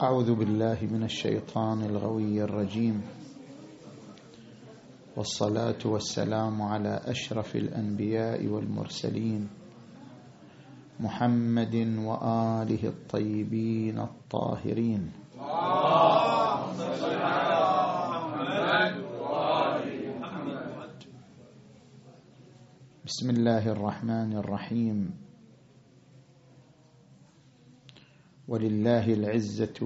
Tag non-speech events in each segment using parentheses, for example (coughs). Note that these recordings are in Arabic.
أعوذ بالله من الشيطان الغوي الرجيم. والصلاة والسلام على أشرف الأنبياء والمرسلين محمد وآله الطيبين الطاهرين. بسم الله الرحمن الرحيم. ولله العزة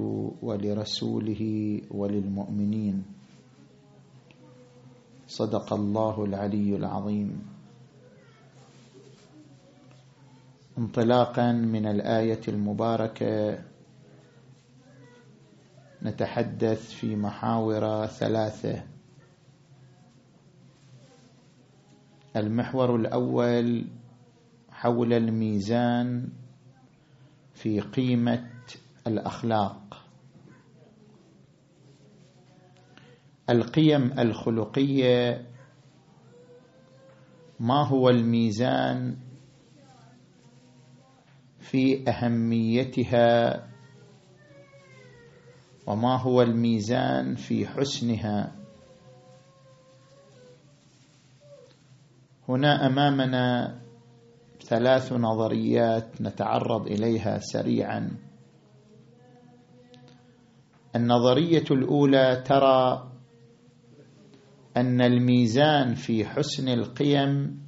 ولرسوله وللمؤمنين. صدق الله العلي العظيم. انطلاقا من الآية المباركة نتحدث في محاور ثلاثة. المحور الأول حول الميزان في قيمة الأخلاق. القيم الخلقية ما هو الميزان في أهميتها وما هو الميزان في حسنها. هنا أمامنا ثلاث نظريات نتعرض إليها سريعا. النظرية الأولى ترى أن الميزان في حسن القيم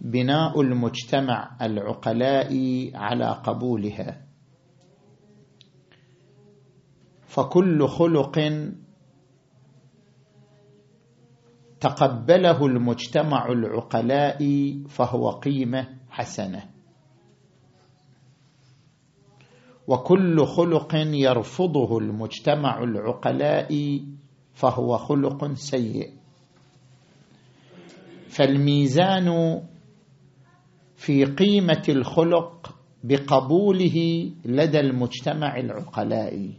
بناء المجتمع العقلاء على قبولها. فكل خلق تقبله المجتمع العقلاء فهو قيمة حسنة. وكل خلق يرفضه المجتمع العقلاء فهو خلق سيء. فالميزان في قيمة الخلق بقبوله لدى المجتمع العقلاء.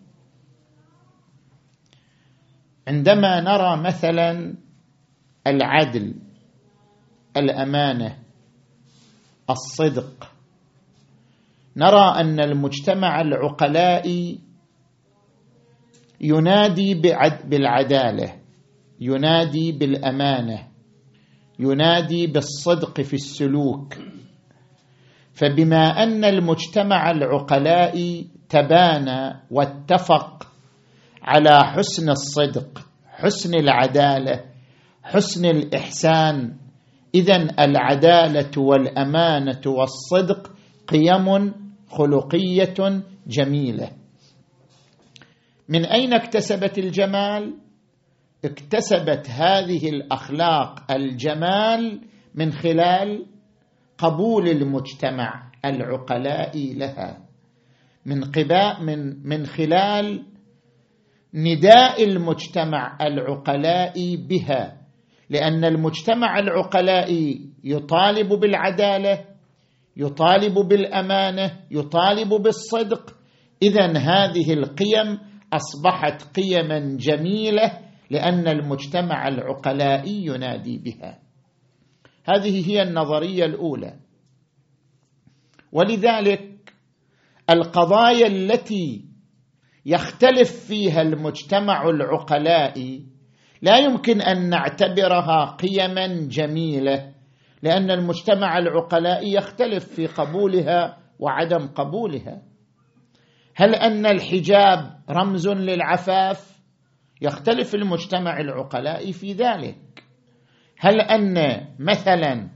عندما نرى مثلا العدل الأمانة الصدق نرى أن المجتمع العقلاء ينادي بالعدالة ينادي بالأمانة ينادي بالصدق في السلوك. فبما أن المجتمع العقلاء تبانى واتفق على حسن الصدق حسن العدالة حسن الإحسان اذا العدالة والأمانة والصدق قيم خلقية جميلة. من أين اكتسبت الجمال؟ اكتسبت هذه الأخلاق الجمال من خلال قبول المجتمع العقلاء لها. من قباء من من خلال نداء المجتمع العقلاء بها. لأن المجتمع العقلاء يطالب بالعدالة يطالب بالأمانة يطالب بالصدق. اذا هذه القيم أصبحت قيما جميلة لأن المجتمع العقلائي ينادي بها. هذه هي النظرية الأولى. ولذلك القضايا التي يختلف فيها المجتمع العقلائي لا يمكن أن نعتبرها قيما جميلة. لأن المجتمع العقلائي يختلف في قبولها وعدم قبولها. هل أن الحجاب رمز للعفاف؟ يختلف المجتمع العقلائي في ذلك. هل أن مثلا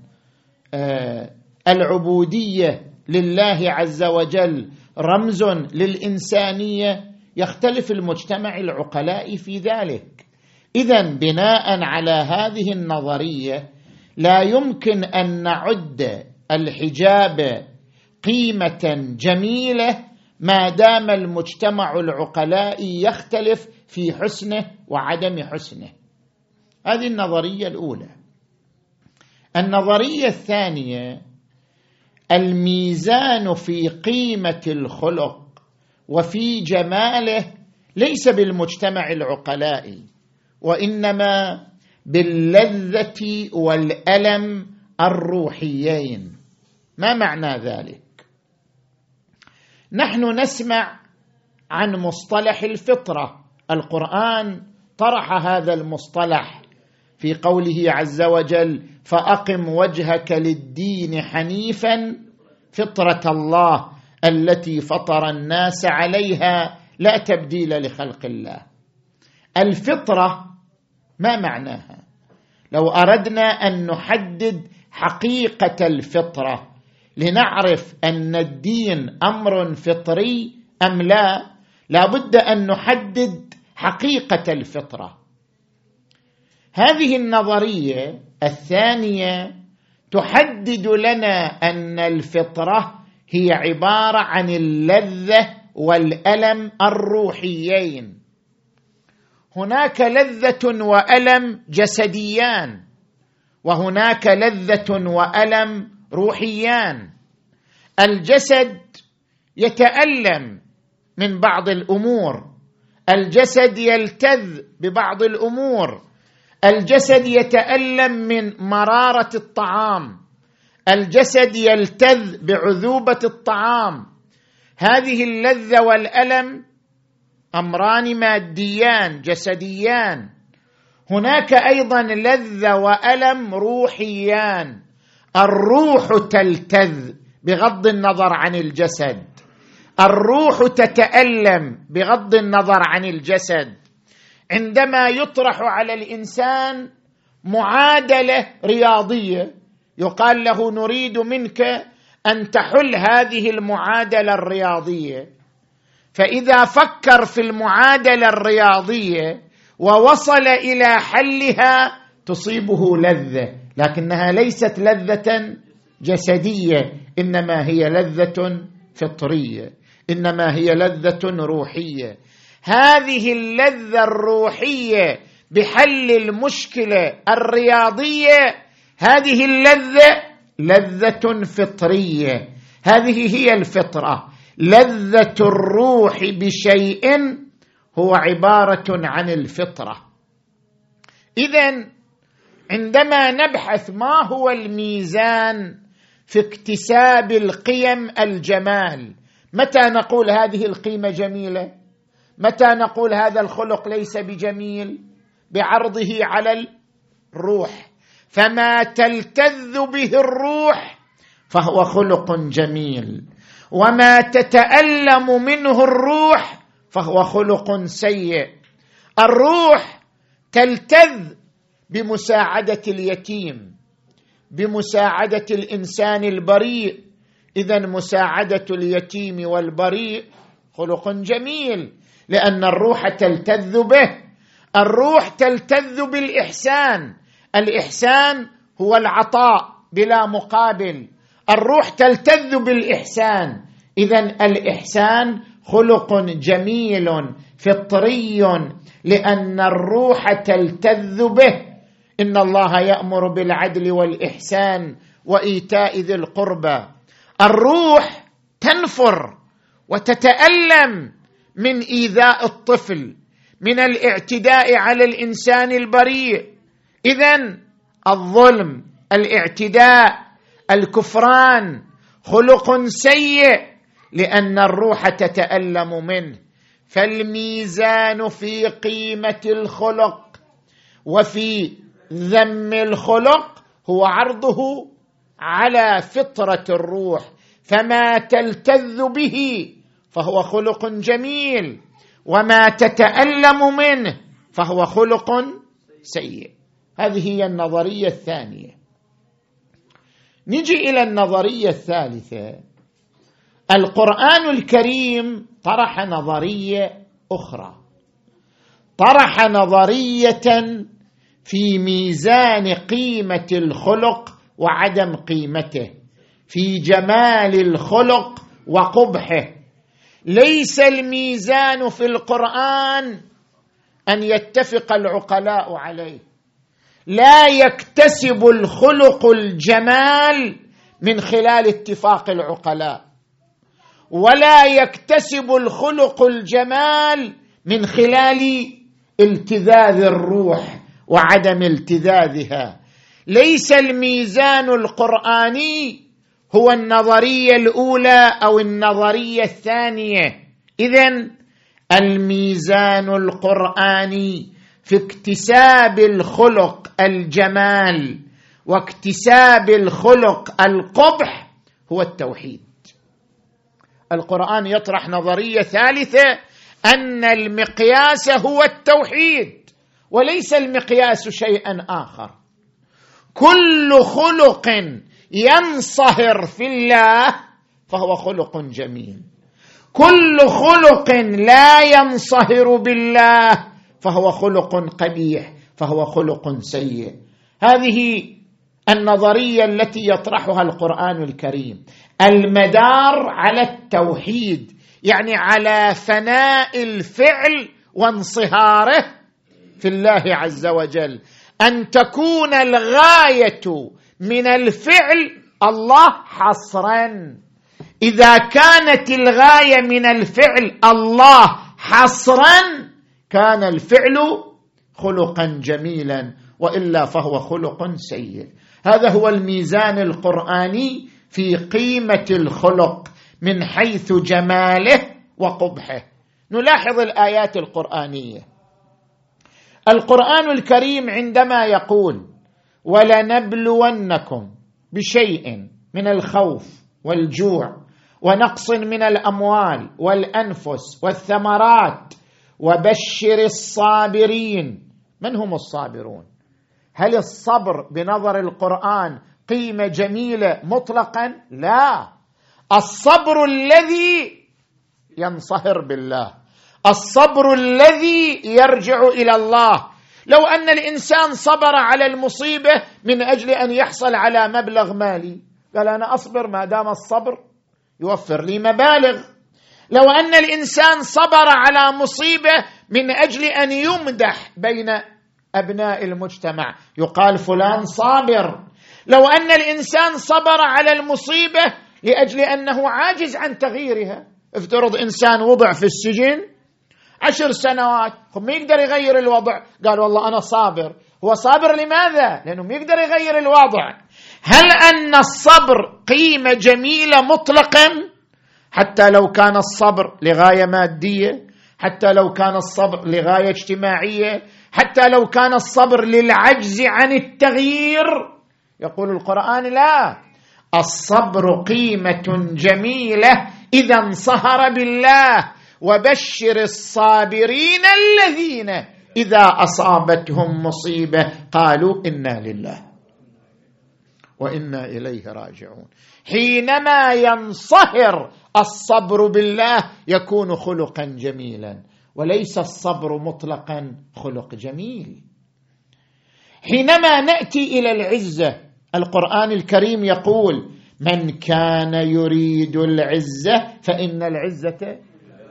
آه، العبودية لله عز وجل رمز للإنسانية؟ يختلف المجتمع العقلائي في ذلك. اذا بناء على هذه النظرية لا يمكن أن نعد الحجاب قيمة جميلة ما دام المجتمع العقلاء يختلف في حسنه وعدم حسنه. هذه النظرية الأولى. النظرية الثانية الميزان في قيمة الخلق وفي جماله ليس بالمجتمع العقلاء وإنما باللذة والألم الروحيين. ما معنى ذلك؟ نحن نسمع عن مصطلح الفطرة. القرآن طرح هذا المصطلح في قوله عز وجل فأقم وجهك للدين حنيفا فطرة الله التي فطر الناس عليها لا تبديل لخلق الله. الفطرة ما معناها؟ لو أردنا أن نحدد حقيقة الفطرة لنعرف أن الدين أمر فطري أم لا لابد أن نحدد حقيقة الفطرة. هذه النظرية الثانية تحدد لنا أن الفطرة هي عبارة عن اللذة والألم الروحيين. هناك لذة وألم جسديان وهناك لذة وألم روحيان. الجسد يتألم من بعض الأمور الجسد يلتذ ببعض الأمور الجسد يتألم من مرارة الطعام الجسد يلتذ بعذوبة الطعام. هذه اللذة والألم أمران ماديان جسديان. هناك أيضا لذه وألم روحيان. الروح تلتذ بغض النظر عن الجسد. الروح تتألم بغض النظر عن الجسد. عندما يطرح على الإنسان معادلة رياضية يقال له نريد منك أن تحل هذه المعادلة الرياضية. فإذا فكر في المعادلة الرياضية ووصل إلى حلها تصيبه لذة لكنها ليست لذة جسدية إنما هي لذة فطرية إنما هي لذة روحية. هذه اللذة الروحية بحل المشكلة الرياضية هذه اللذة لذة فطرية. هذه هي الفطرة. لذة الروح بشيء هو عبارة عن الفطرة. اذا عندما نبحث ما هو الميزان في اكتساب القيم الجمال متى نقول هذه القيمة جميلة؟ متى نقول هذا الخلق ليس بجميل؟ بعرضه على الروح. فما تلتذ به الروح فهو خلق جميل. وما تتألم منه الروح فهو خلق سيء. الروح تلتذ بمساعدة اليتيم بمساعدة الإنسان البريء. اذا مساعدة اليتيم والبريء خلق جميل لأن الروح تلتذ به. الروح تلتذ بالإحسان. الإحسان هو العطاء بلا مقابل. الروح تلتذ بالإحسان. اذا الإحسان خلق جميل فطري لأن الروح تلتذ به. إن الله يأمر بالعدل والإحسان وإيتاء ذي القربى. الروح تنفر وتتألم من إيذاء الطفل من الاعتداء على الإنسان البريء. اذا الظلم الاعتداء الكفران خلق سيء لأن الروح تتألم منه فالميزان في قيمة الخلق وفي ذم الخلق هو عرضه على فطرة الروح فما تلتذ به فهو خلق جميل وما تتألم منه فهو خلق سيء. هذه هي النظرية الثانية. نجي إلى النظرية الثالثة. القرآن الكريم طرح نظرية أخرى. طرح نظرية في ميزان قيمة الخلق وعدم قيمته في جمال الخلق وقبحه. ليس الميزان في القرآن أن يتفق العقلاء عليه. لا يكتسب الخلق الجمال من خلال اتفاق العقلاء ولا يكتسب الخلق الجمال من خلال التذاذ الروح وعدم التذاذها. ليس الميزان القرآني هو النظرية الأولى أو النظرية الثانية. اذا الميزان القرآني في اكتساب الخلق الجمال واكتساب الخلق القبح هو التوحيد. القرآن يطرح نظرية ثالثة أن المقياس هو التوحيد وليس المقياس شيئا آخر. كل خلق ينصهر في الله فهو خلق جميل. كل خلق لا ينصهر بالله فهو خلق قبيح فهو خلق سيء. هذه النظرية التي يطرحها القرآن الكريم. المدار على التوحيد يعني على فناء الفعل وانصهاره في الله عز وجل. أن تكون الغاية من الفعل الله حصرا. إذا كانت الغاية من الفعل الله حصرا كان الفعل خلقا جميلا وإلا فهو خلق سيء. هذا هو الميزان القرآني في قيمة الخلق من حيث جماله وقبحه. نلاحظ الآيات القرآنية. القرآن الكريم عندما يقول ولنبلونكم بشيء من الخوف والجوع ونقص من الأموال والأنفس والثمرات وبشر الصابرين. من هم الصابرون؟ هل الصبر بنظر القرآن قيمة جميلة مطلقا؟ لا. الصبر الذي ينصهر بالله. الصبر الذي يرجع إلى الله. لو أن الإنسان صبر على المصيبة من أجل أن يحصل على مبلغ مالي قال أنا أصبر ما دام الصبر يوفر لي مبالغ. لو أن الإنسان صبر على مصيبة من أجل أن يمدح بين أبناء المجتمع. يقال فلان صابر. لو أن الإنسان صبر على المصيبة لأجل أنه عاجز عن تغييرها. افترض إنسان وضع في السجن عشر سنوات ما يقدر يغير الوضع؟ قال والله أنا صابر. هو صابر لماذا؟ لأنه ما يقدر يغير الوضع. هل أن الصبر قيمة جميلة مطلقا؟ حتى لو كان الصبر لغاية مادية حتى لو كان الصبر لغاية اجتماعية حتى لو كان الصبر للعجز عن التغيير. يقول القرآن لا الصبر قيمة جميلة إذا انصهر بالله. وبشر الصابرين الذين إذا أصابتهم مصيبة قالوا إنا لله وإنا إليه راجعون. حينما ينصهر الصبر بالله يكون خلقا جميلا وليس الصبر مطلقا خلق جميل. حينما نأتي إلى العزة القرآن الكريم يقول من كان يريد العزة فإن العزة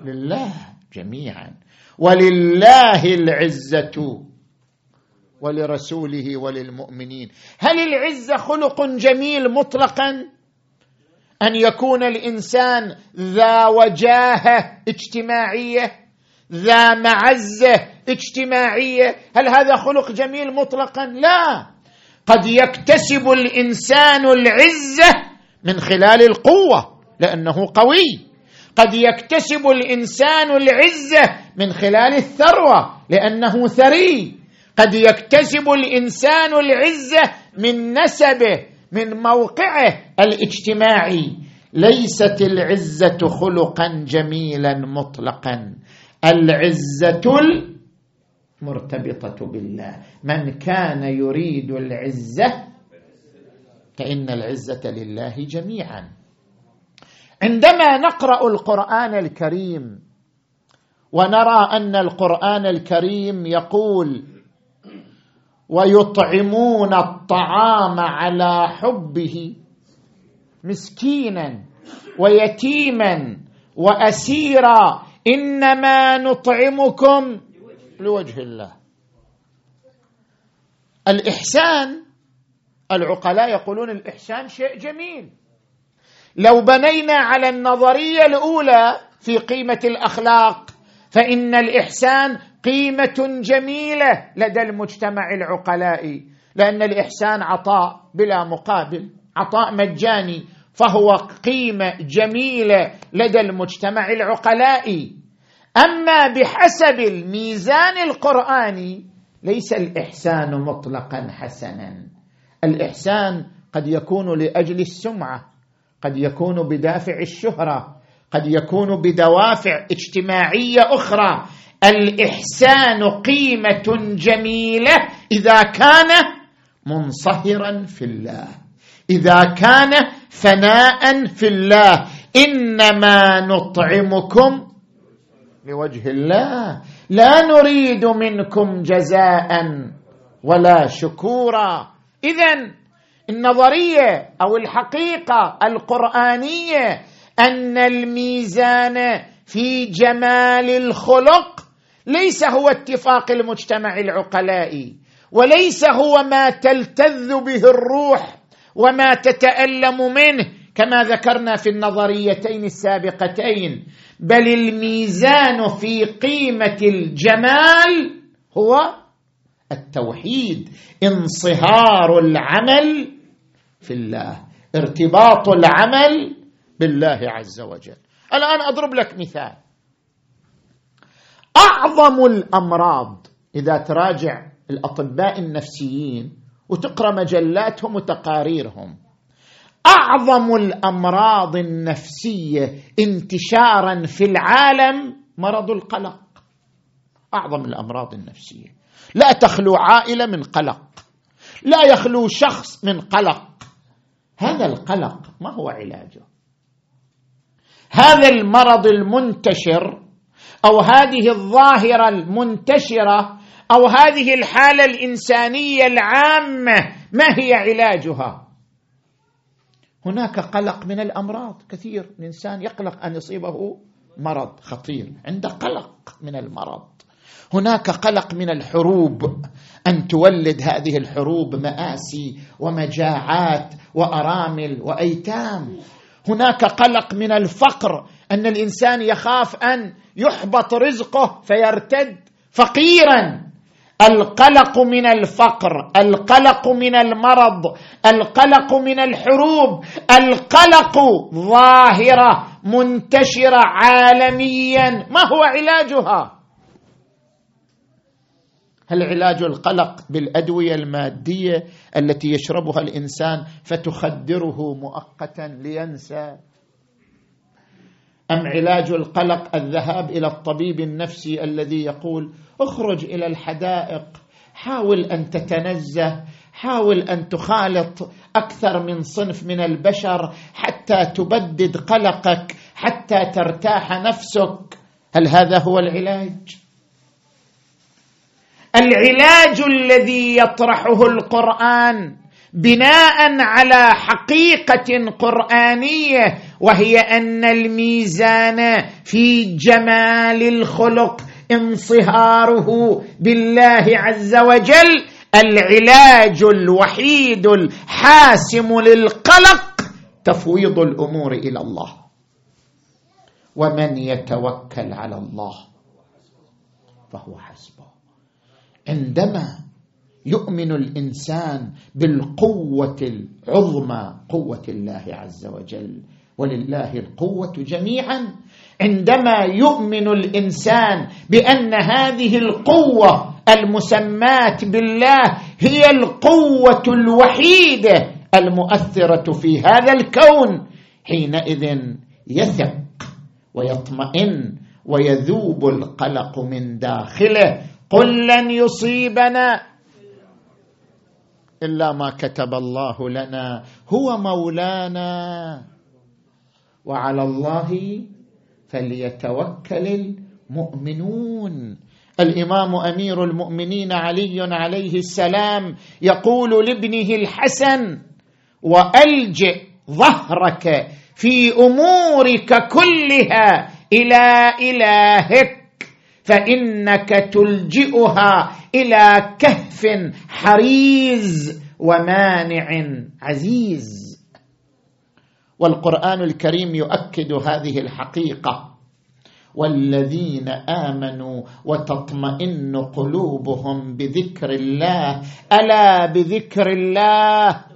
لله جميعا ولله العزة ولرسوله وللمؤمنين. هل العزة خلق جميل مطلقا؟ أن يكون الإنسان ذا وجاهة اجتماعية ذا معزة اجتماعية. هل هذا خلق جميل مطلقا؟ لا. قد يكتسب الإنسان العزة من خلال القوة لأنه قوي. قد يكتسب الإنسان العزة من خلال الثروة لأنه ثري. قد يكتسب الإنسان العزة من نسبه من موقعه الاجتماعي ليست العزة خلقا جميلا مطلقا. العزة المرتبطة بالله. من كان يريد العزة فإن العزة لله جميعا. عندما نقرأ القرآن الكريم ونرى أن القرآن الكريم يقول ويطعمون الطعام على حبه مسكينا ويتيما وأسيرا. إنما نطعمكم لوجه الله. الإحسان العقلاء يقولون الإحسان شيء جميل. لو بنينا على النظرية الأولى في قيمة الأخلاق فإن الإحسان قيمة جميلة لدى المجتمع العقلائي لأن الإحسان عطاء بلا مقابل عطاء مجاني فهو قيمة جميلة لدى المجتمع العقلائي أما بحسب الميزان القرآني ليس الإحسان مطلقا حسنا. الإحسان قد يكون لأجل السمعة قد يكون بدافع الشهرة قد يكون بدوافع اجتماعية أخرى. الإحسان قيمة جميلة إذا كان منصهرا في الله. إذا كان فناء في الله. إنما نطعمكم لوجه الله. لا نريد منكم جزاء ولا شكورا. اذا النظرية أو الحقيقة القرآنية أن الميزان في جمال الخلق ليس هو اتفاق المجتمع العقلائي وليس هو ما تلتذ به الروح وما تتألم منه كما ذكرنا في النظريتين السابقتين بل الميزان في قيمة الجمال هو التوحيد انصهار العمل في الله ارتباط العمل بالله عز وجل. الآن أضرب لك مثال. أعظم الأمراض. إذا تراجع الأطباء النفسيين وتقرأ مجلاتهم وتقاريرهم أعظم الأمراض النفسية انتشارا في العالم مرض القلق. أعظم الأمراض النفسية. لا تخلو عائلة من قلق. لا يخلو شخص من قلق. هذا القلق ما هو علاجه. هذا المرض المنتشر أو هذه الظاهرة المنتشرة أو هذه الحالة الإنسانية العامة ما هي علاجها؟ هناك قلق من الأمراض. كثير الإنسان يقلق أن يصيبه مرض خطير. عنده قلق من المرض. هناك قلق من الحروب. أن تولد هذه الحروب مآسي ومجاعات وأرامل وأيتام. هناك قلق من الفقر. أن الإنسان يخاف أن يحبط رزقه فيرتد فقيرا. القلق من الفقر القلق من المرض القلق من الحروب القلق ظاهرة منتشرة عالميا. ما هو علاجها؟ هل علاج القلق بالأدوية المادية التي يشربها الإنسان فتخدره مؤقتا لينسى؟ أم علاج القلق الذهاب إلى الطبيب النفسي الذي يقول اخرج إلى الحدائق حاول أن تتنزه حاول أن تخالط أكثر من صنف من البشر حتى تبدد قلقك حتى ترتاح نفسك. هل هذا هو العلاج؟ العلاج الذي يطرحه القرآن بناء على حقيقة قرآنية وهي أن الميزان في جمال الخلق انصهاره بالله عز وجل العلاج الوحيد الحاسم للقلق تفويض الأمور إلى الله. ومن يتوكل على الله فهو حسبه. عندما يؤمن الإنسان بالقوة العظمى قوة الله عز وجل. ولله القوة جميعا. عندما يؤمن الإنسان بأن هذه القوة المسماة بالله هي القوة الوحيدة المؤثرة في هذا الكون حينئذ يثق ويطمئن ويذوب القلق من داخله. قل لن يصيبنا إلا ما كتب الله لنا. هو مولانا. وعلى الله فليتوكل المؤمنون. الإمام أمير المؤمنين علي عليه السلام يقول لابنه الحسن وألجئ ظهرك في أمورك كلها إلى إلهك. فإنك تلجئها إلى كهف حريز ومانع عزيز. والقرآن الكريم يؤكد هذه الحقيقة. والذين آمنوا وتطمئن قلوبهم بذكر الله ألا بذكر الله؟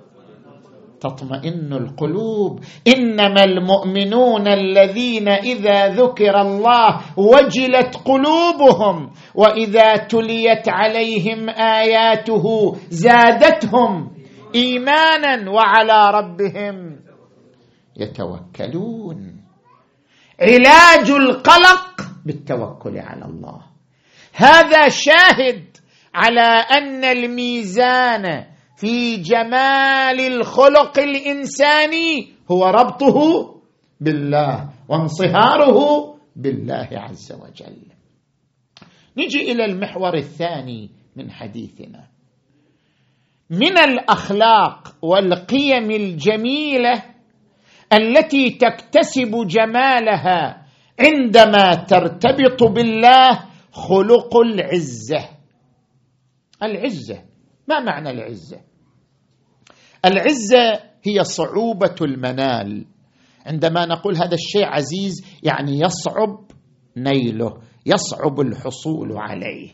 تطمئن القلوب. إنما المؤمنون الذين إذا ذكر الله وجلت قلوبهم وإذا تليت عليهم آياته زادتهم إيمانا وعلى ربهم يتوكلون. علاج القلق بالتوكل على الله. هذا شاهد على أن الميزان في جمال الخلق الانساني هو ربطه بالله وانصهاره بالله عز وجل. نجي إلى المحور الثاني من حديثنا. من الأخلاق والقيم الجميلة التي تكتسب جمالها عندما ترتبط بالله خلق العزة. العزة. ما معنى العزة؟ العزة هي صعوبة المنال. عندما نقول هذا الشيء عزيز يعني يصعب نيله يصعب الحصول عليه.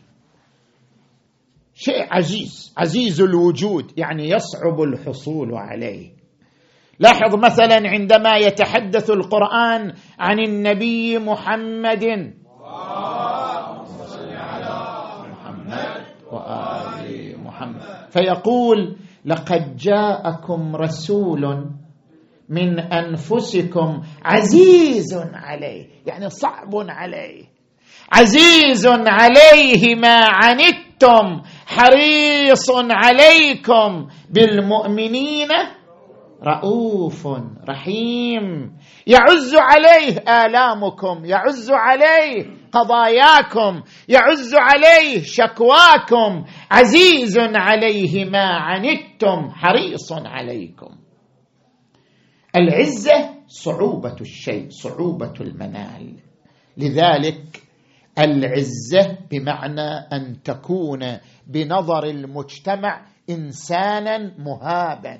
شيء عزيز عزيز الوجود يعني يصعب الحصول عليه. لاحظ مثلا عندما يتحدث القرآن عن النبي محمد محمد. فيقول لقد جاءكم رسول من أنفسكم عزيز عليه. يعني صعب عليه. عزيز عليه ما عنتم حريص عليكم بالمؤمنين رؤوف رحيم. يعز عليه آلامكم يعز عليه قضاياكم يعز عليه شكواكم عزيز عليه ما عنتم حريص عليكم. العزة صعوبة الشيء صعوبة المنال. لذلك العزة بمعنى أن تكون بنظر المجتمع إنسانا مهابا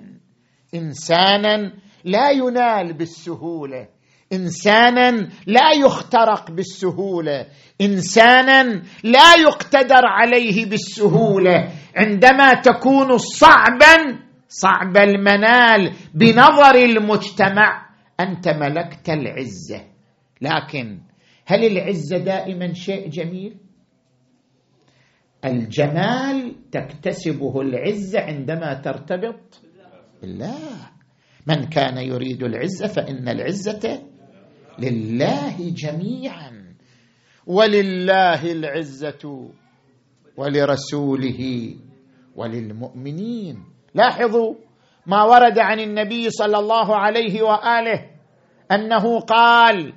إنسانا لا ينال بالسهولة. إنسانا لا يخترق بالسهولة. إنسانا لا يقتدر عليه بالسهولة. عندما تكون صعبا صعب المنال بنظر المجتمع. أنت ملكت العزة. لكن هل العزة دائما شيء جميل؟ الجمال تكتسبه العزة عندما ترتبط؟ بالله من كان يريد العزة فإن العزة لله جميعا ولله العزة ولرسوله وللمؤمنين. لاحظوا ما ورد عن النبي صلى الله عليه وآله أنه قال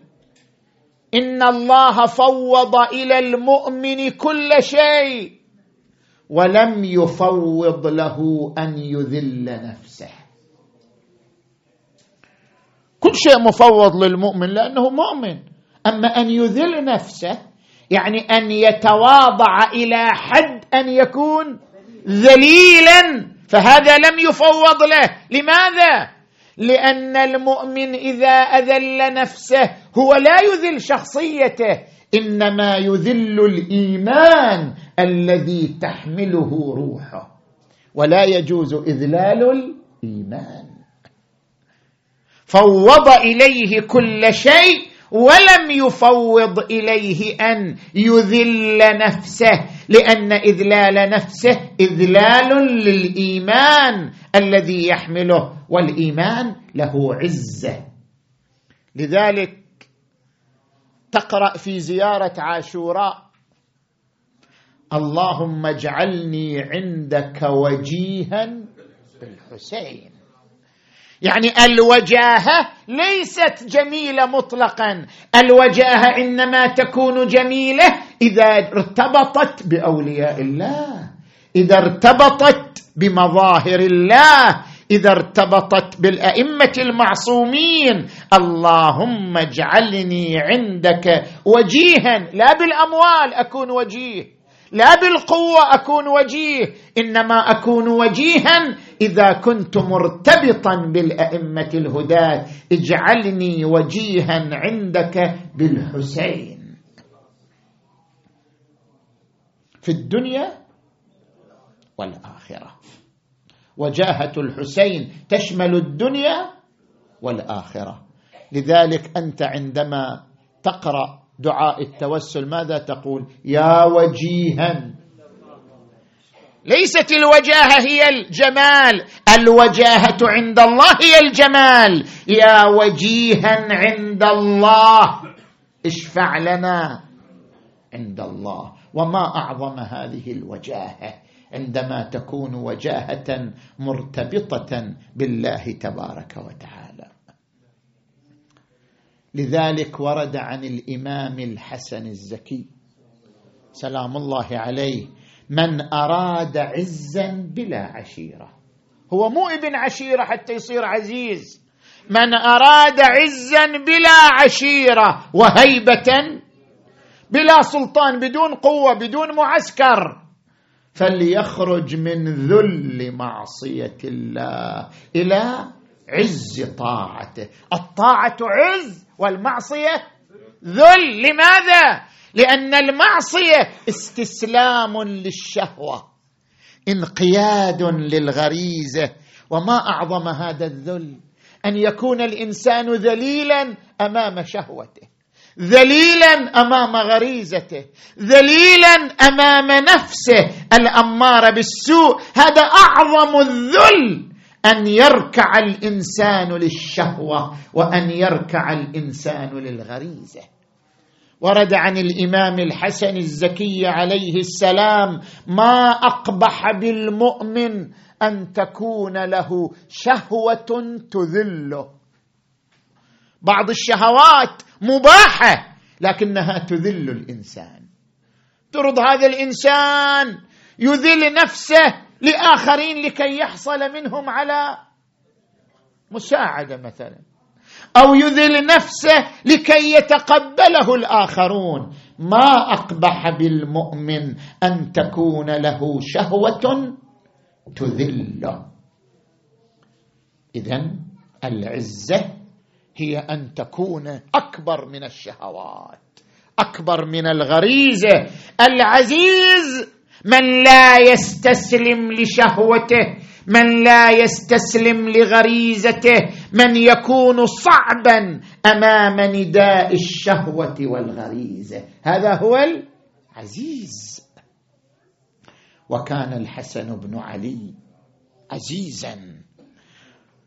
إن الله فوض إلى المؤمن كل شيء ولم يفوض له أن يذل نفسه. كل شيء مفوض للمؤمن لأنه مؤمن. أما أن يذل نفسه يعني أن يتواضع إلى حد أن يكون ذليلا فهذا لم يفوض له. لماذا؟ لأن المؤمن إذا أذل نفسه هو لا يذل شخصيته إنما يذل الإيمان الذي تحمله روحه. ولا يجوز إذلال الإيمان. فوض إليه كل شيء ولم يفوض إليه أن يذل نفسه لأن إذلال نفسه إذلال للإيمان الذي يحمله والإيمان له عزة. لذلك تقرأ في زيارة عاشوراء اللهم اجعلني عندك وجيها بالحسين. يعني الوجاهة ليست جميلة مطلقا. الوجاهة إنما تكون جميلة إذا ارتبطت بأولياء الله. إذا ارتبطت بمظاهر الله. إذا ارتبطت بالأئمة المعصومين. اللهم اجعلني عندك وجيها. لا بالأموال أكون وجيه. لا بالقوة أكون وجيه إنما أكون وجيها إذا كنت مرتبطا بالأئمة الهداة. اجعلني وجيها عندك بالحسين. في الدنيا والآخرة. وجاهة الحسين تشمل الدنيا والآخرة. لذلك أنت عندما تقرأ دعاء التوسل ماذا تقول؟ يا وجيها. ليست الوجاهة هي الجمال الوجاهة عند الله هي الجمال. يا وجيها عند الله اشفع لنا عند الله. وما أعظم هذه الوجاهة عندما تكون وجاهة مرتبطة بالله تبارك وتعالى. لذلك ورد عن الإمام الحسن الزكي سلام الله عليه من أراد عزا بلا عشيرة. هو مو ابن عشيرة حتى يصير عزيز. من أراد عزا بلا عشيرة وهيبة بلا سلطان بدون قوة بدون معسكر فليخرج من ذل معصية الله إلى عز طاعته. الطاعة عز والمعصية ذل. لماذا؟ لأن المعصية استسلام للشهوة انقياد للغريزة. وما أعظم هذا الذل؟ أن يكون الإنسان ذليلا أمام شهوته ذليلا أمام غريزته ذليلا أمام نفسه. الاماره بالسوء هذا أعظم الذل. أن يركع الإنسان للشهوة وأن يركع الإنسان للغريزة. ورد عن الإمام الحسن الزكي عليه السلام ما أقبح بالمؤمن أن تكون له شهوة تذله. بعض الشهوات مباحة لكنها تذل الإنسان. ترض هذا الإنسان يذل نفسه لآخرين لكي يحصل منهم على مساعدة مثلا. أو يذل نفسه لكي يتقبله الآخرون. ما أقبح بالمؤمن أن تكون له شهوة تذله اذا العزة هي أن تكون أكبر من الشهوات أكبر من الغريزة. العزيز من لا يستسلم لشهوته من لا يستسلم لغريزته من يكون صعبا أمام نداء الشهوة والغريزة. هذا هو العزيز. وكان الحسن بن علي عزيزا.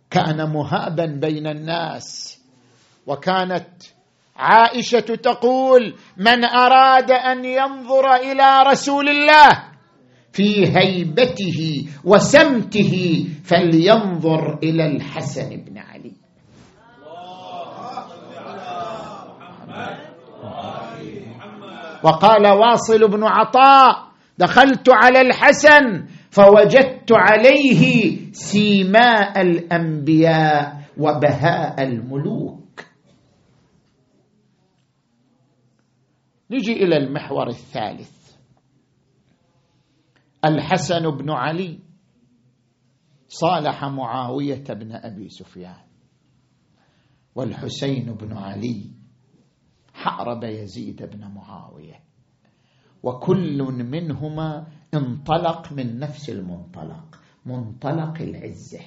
كان مهابا بين الناس وكانت عائشة تقول من أراد أن ينظر إلى رسول الله في هيبته وسمته فلينظر إلى الحسن بن علي. وقال واصل بن عطاء دخلت على الحسن فوجدت عليه سيماء الأنبياء وبهاء الملوك. نجي إلى المحور الثالث. الحسن بن علي صالح معاوية بن أبي سفيان والحسين بن علي حأرب يزيد بن معاوية وكل منهما انطلق من نفس المنطلق منطلق العزة.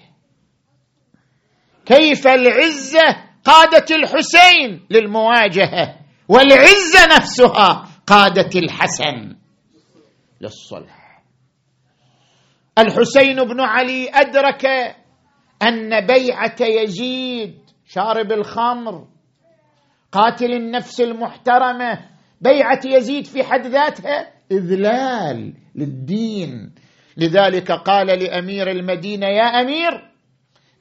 كيف العزة؟ قادت الحسين للمواجهة. والعزة نفسها قادت الحسن للصلح. الحسين بن علي أدرك أن بيعة يزيد شارب الخمر قاتل النفس المحترمة بيعة يزيد في حد ذاتها إذلال للدين. لذلك قال لأمير المدينة يا أمير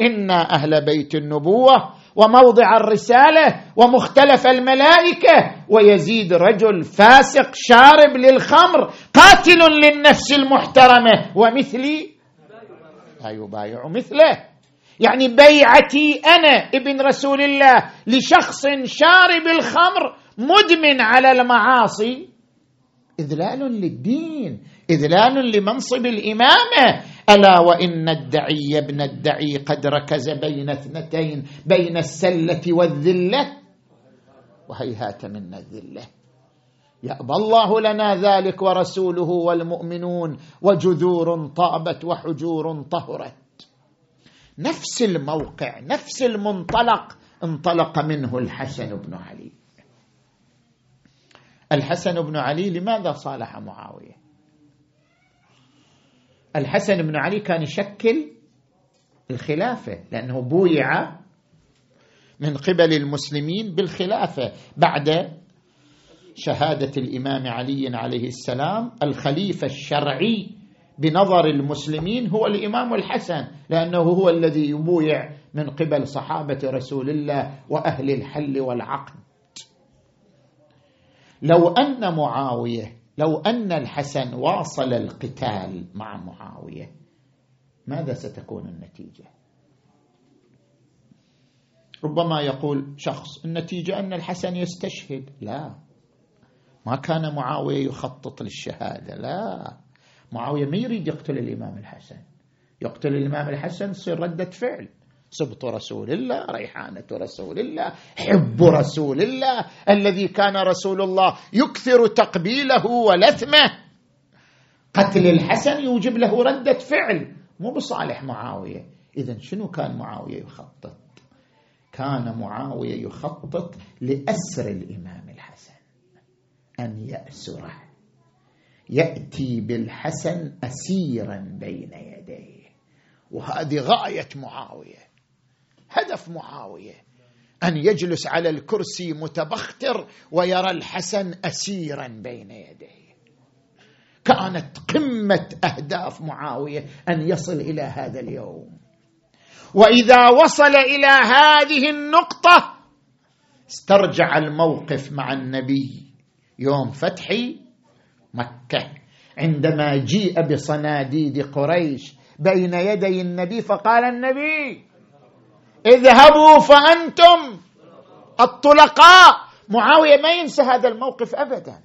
أنا أهل بيت النبوة وموضع الرسالة ومختلف الملائكة. ويزيد رجل فاسق شارب للخمر قاتل للنفس المحترمة. ومثلي لا يبايع مثله. يعني بيعتي أنا ابن رسول الله لشخص شارب الخمر مدمن على المعاصي. إذلال للدين إذلال لمنصب الإمامة. ألا وإن الدعي ابن الدعي قد ركز بين اثنتين بين السلة والذلة. وهيهات منا الذلة. يأبى الله لنا ذلك ورسوله والمؤمنون وجذور طابت وحجور طهرت. نفس الموقع نفس المنطلق انطلق منه الحسن بن علي. الحسن بن علي لماذا صالح معاوية؟ الحسن بن علي كان يشكل الخلافة لأنه بويع من قبل المسلمين بالخلافة بعد شهادة الإمام علي عليه السلام. الخليفة الشرعي بنظر المسلمين هو الإمام الحسن لأنه هو الذي يبويع من قبل صحابة رسول الله وأهل الحل والعقد. لو أن معاوية لو أن الحسن واصل القتال مع معاوية ماذا ستكون النتيجة؟ ربما يقول شخص النتيجة أن الحسن يستشهد. لا. ما كان معاوية يخطط للشهادة لا. معاوية ما يريد يقتل الإمام الحسن. يقتل الإمام الحسن تصير ردة فعل. سبط رسول الله ريحانة رسول الله حب رسول الله الذي كان رسول الله يكثر تقبيله ولثمه. قتل الحسن يوجب له ردة فعل. مو بصالح معاوية. اذا شنو كان معاوية يخطط؟ كان معاوية يخطط لأسر الإمام الحسن. أن يأسره. يأتي بالحسن اسيرا بين يديه. وهذه غاية معاوية. هدف معاوية. أن يجلس على الكرسي متبختر ويرى الحسن اسيرا بين يديه. كانت قمة أهداف معاوية أن يصل إلى هذا اليوم. وإذا وصل إلى هذه النقطة استرجع الموقف مع النبي يوم فتح مكة. عندما جيء بصناديد قريش بين يدي النبي فقال النبي اذهبوا فأنتم الطلقاء. معاوية ما ينسى هذا الموقف ابدا.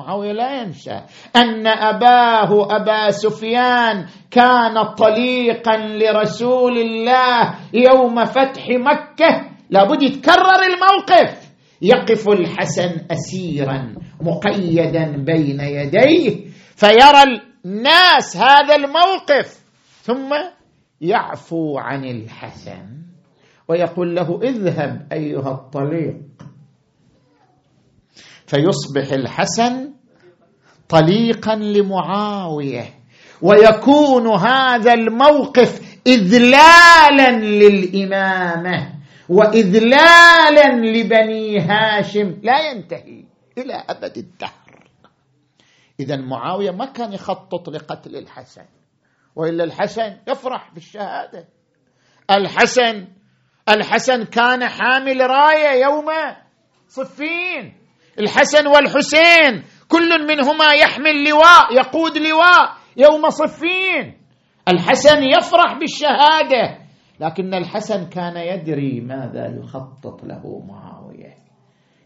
معاوية لا ينسى أن أباه أبا سفيان كان طليقا لرسول الله يوم فتح مكة. لابد يتكرر الموقف. يقف الحسن اسيرا مقيدا بين يديه. فيرى الناس هذا الموقف. ثم يعفو عن الحسن ويقول له اذهب أيها الطليق. فيصبح الحسن طليقا لمعاوية ويكون هذا الموقف اذلالا للإمامة واذلالا لبني هاشم. لا ينتهي إلى أبد الدهر. اذا معاوية ما كان يخطط لقتل الحسن. وإلا الحسن يفرح بالشهادة. الحسن الحسن كان حامل راية يوم صفين. الحسن والحسين كل منهما يحمل لواء يقود لواء يوم صفين. الحسن يفرح بالشهادة لكن الحسن كان يدري ماذا يخطط له معاوية.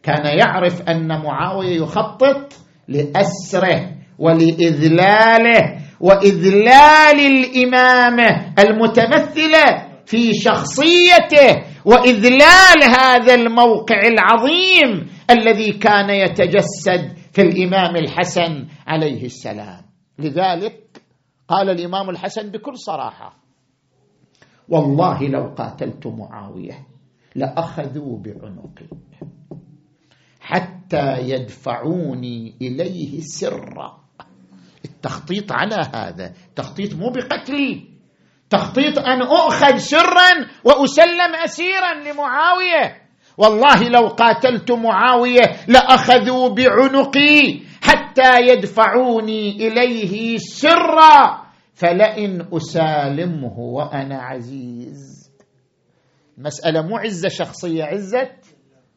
كان يعرف أن معاوية يخطط لأسره ولإذلاله. وإذلال الامامه المتمثله في شخصيته وإذلال هذا الموقع العظيم الذي كان يتجسد في الإمام الحسن عليه السلام. لذلك قال الإمام الحسن بكل صراحة والله لو قاتلت معاوية لأخذوا بعنقي حتى يدفعوني إليه سرا التخطيط على هذا تخطيط مو بقتلي تخطيط أن أؤخذ سرا وأسلم اسيرا لمعاوية. والله لو قاتلت معاوية لأخذوا بعنقي حتى يدفعوني إليه سرا فلئن أسالمه وأنا عزيز. مسألة مو عزة شخصية عزة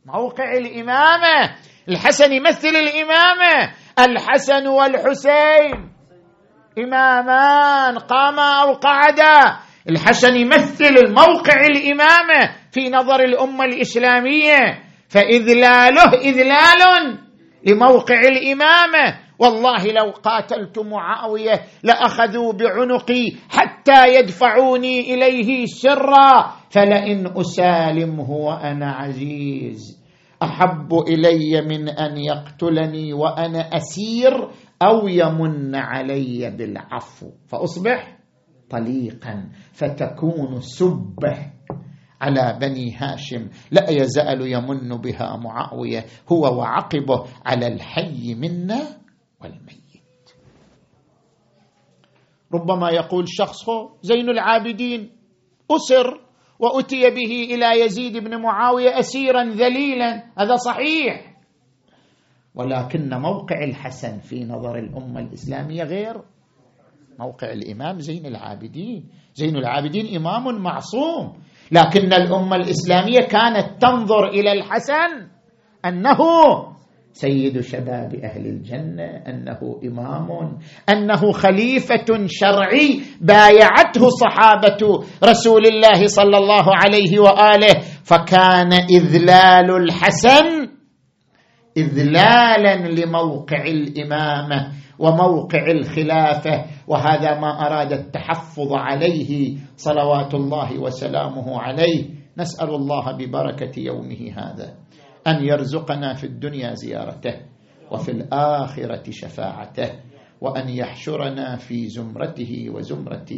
موقع الإمامة. الحسن يمثل الإمامة الحسن والحسين. إمامان قاما أو قعدا. الحسن يمثل الموقع الامامه في نظر الأمة الإسلامية. فاذلاله إذلال لموقع الإمامة. والله لو قاتلت معاوية لأخذوا بعنقي حتى يدفعوني إليه سرا. فلئن أسالمه وأنا عزيز. أحب إلي من أن يقتلني وأنا أسير. أو يمن علي بالعفو. فأصبح طليقا. فتكون سبه على بني هاشم. لا يزال يمن بها معاوية. هو وعقبه على الحي منا والميت. ربما يقول شخص زين العابدين. أسر وأتي به إلى يزيد بن معاوية اسيرا ذليلا. هذا صحيح. ولكن موقع الحسن في نظر الأمة الإسلامية غير موقع الإمام زين العابدين. زين العابدين إمام معصوم. لكن الأمة الإسلامية كانت تنظر إلى الحسن أنه سيد شباب أهل الجنة أنه إمام أنه خليفة شرعي بايعته صحابة رسول الله صلى الله عليه وآله. فكان إذلال الحسن اذلالا لموقع الإمامة وموقع الخلافة وهذا ما أراد التحفظ عليه صلوات الله وسلامه عليه. نسأل الله ببركة يومه هذا أن يرزقنا في الدنيا زيارته وفي الآخرة شفاعته وأن يحشرنا في زمرته وزمرة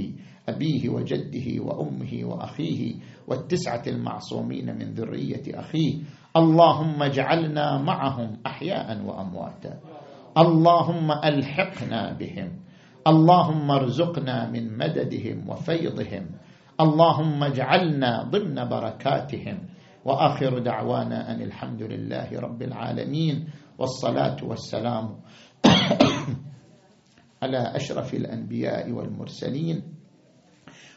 أبيه وجده وأمه وأخيه والتسعة المعصومين من ذرية أخيه. اللهم اجعلنا معهم أحياء وأمواتا. اللهم ألحقنا بهم. اللهم ارزقنا من مددهم وفيضهم. اللهم اجعلنا ضمن بركاتهم. وآخر دعوانا أن الحمد لله رب العالمين. والصلاة والسلام (coughs) على أشرف الأنبياء والمرسلين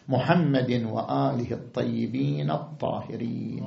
محمد وآله الطيبين الطاهرين.